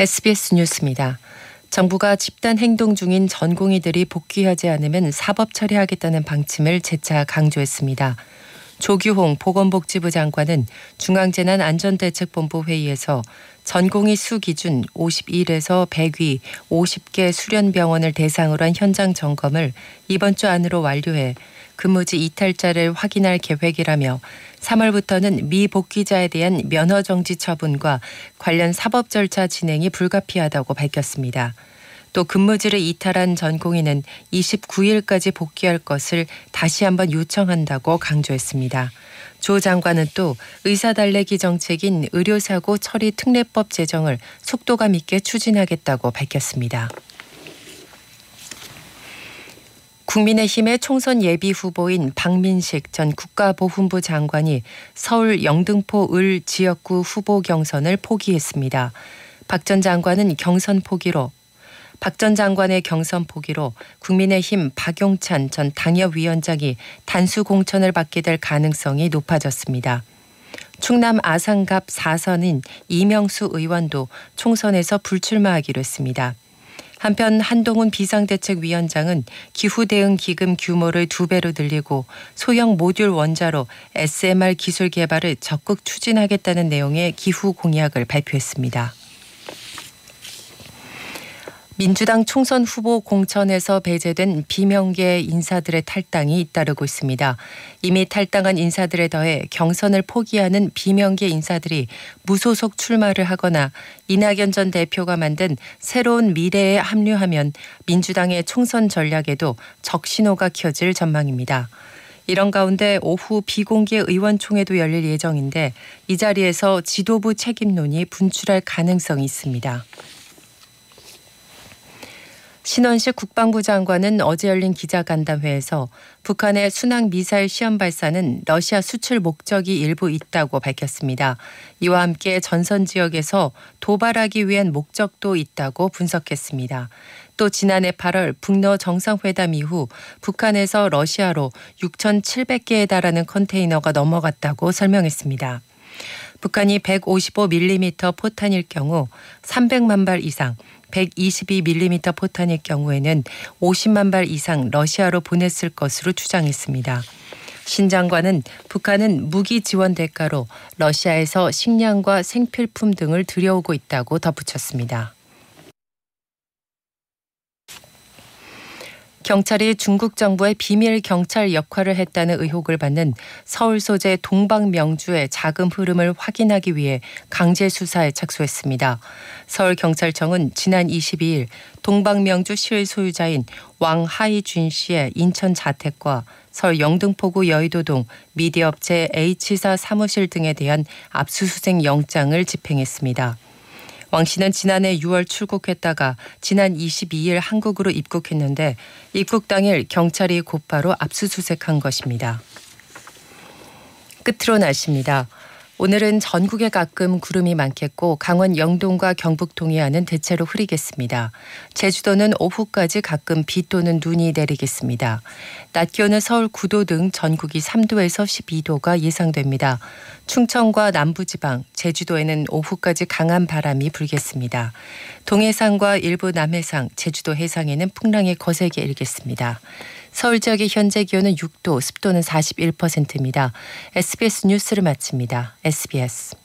SBS 뉴스입니다. 정부가 집단 행동 중인 전공의들이 복귀하지 않으면 사법 처리하겠다는 방침을 재차 강조했습니다. 조규홍 보건복지부 장관은 중앙재난안전대책본부 회의에서 전공의 수 기준 51에서 100위 50개 수련병원을 대상으로 한 현장 점검을 이번 주 안으로 완료해 근무지 이탈자를 확인할 계획이라며 3월부터는 미복귀자에 대한 면허 정지 처분과 관련 사법 절차 진행이 불가피하다고 밝혔습니다. 또 근무지를 이탈한 전공인은 29일까지 복귀할 것을 다시 한번 요청한다고 강조했습니다. 조 장관은 또 의사 달래기 정책인 의료사고 처리 특례법 제정을 속도감 있게 추진하겠다고 밝혔습니다. 국민의힘의 총선 예비 후보인 박민식 전 국가보훈부 장관이 서울 영등포 을 지역구 후보 경선을 포기했습니다. 박 전 장관은 경선 포기로 박 전 장관의 경선 포기로 국민의힘 박용찬 전 당협위원장이 단수 공천을 받게 될 가능성이 높아졌습니다. 충남 아산갑 4선인 이명수 의원도 총선에서 불출마하기로 했습니다. 한편 한동훈 비상대책위원장은 기후 대응 기금 규모를 두 배로 늘리고 소형 모듈 원자로 SMR 기술 개발을 적극 추진하겠다는 내용의 기후 공약을 발표했습니다. 민주당 총선 후보 공천에서 배제된 비명계 인사들의 탈당이 잇따르고 있습니다. 이미 탈당한 인사들에 더해 경선을 포기하는 비명계 인사들이 무소속 출마를 하거나 이낙연 전 대표가 만든 새로운 미래에 합류하면 민주당의 총선 전략에도 적신호가 켜질 전망입니다. 이런 가운데 오후 비공개 의원총회도 열릴 예정인데 이 자리에서 지도부 책임론이 분출할 가능성이 있습니다. 신원식 국방부 장관은 어제 열린 기자간담회에서 북한의 순항 미사일 시험 발사는 러시아 수출 목적이 일부 있다고 밝혔습니다. 이와 함께 전선 지역에서 도발하기 위한 목적도 있다고 분석했습니다. 또 지난해 8월 북러 정상회담 이후 북한에서 러시아로 6,700개에 달하는 컨테이너가 넘어갔다고 설명했습니다. 북한이 155mm 포탄일 경우 300만 발 이상, 122mm 포탄일 경우에는 50만 발 이상 러시아로 보냈을 것으로 추정했습니다. 신 장관은 북한은 무기 지원 대가로 러시아에서 식량과 생필품 등을 들여오고 있다고 덧붙였습니다. 경찰이 중국 정부의 비밀 경찰 역할을 했다는 의혹을 받는 서울 소재 동방명주의 자금 흐름을 확인하기 위해 강제 수사에 착수했습니다. 서울경찰청은 지난 22일 동방명주 시의 소유자인 왕하이준 씨의 인천 자택과 서울 영등포구 여의도동 미디어업체 H사 사무실 등에 대한 압수수색 영장을 집행했습니다. 왕 씨는 지난해 6월 출국했다가 지난 22일 한국으로 입국했는데 입국 당일 경찰이 곧바로 압수수색한 것입니다. 끝으로 날씨입니다. 오늘은 전국에 가끔 구름이 많겠고 강원 영동과 경북 동해안은 대체로 흐리겠습니다. 제주도는 오후까지 가끔 비 또는 눈이 내리겠습니다. 낮 기온은 서울 9도 등 전국이 3도에서 12도가 예상됩니다. 충청과 남부지방, 제주도에는 오후까지 강한 바람이 불겠습니다. 동해상과 일부 남해상, 제주도 해상에는 풍랑이 거세게 일겠습니다. 서울 지역의 현재 기온은 6도, 습도는 41%입니다. SBS 뉴스를 마칩니다. SBS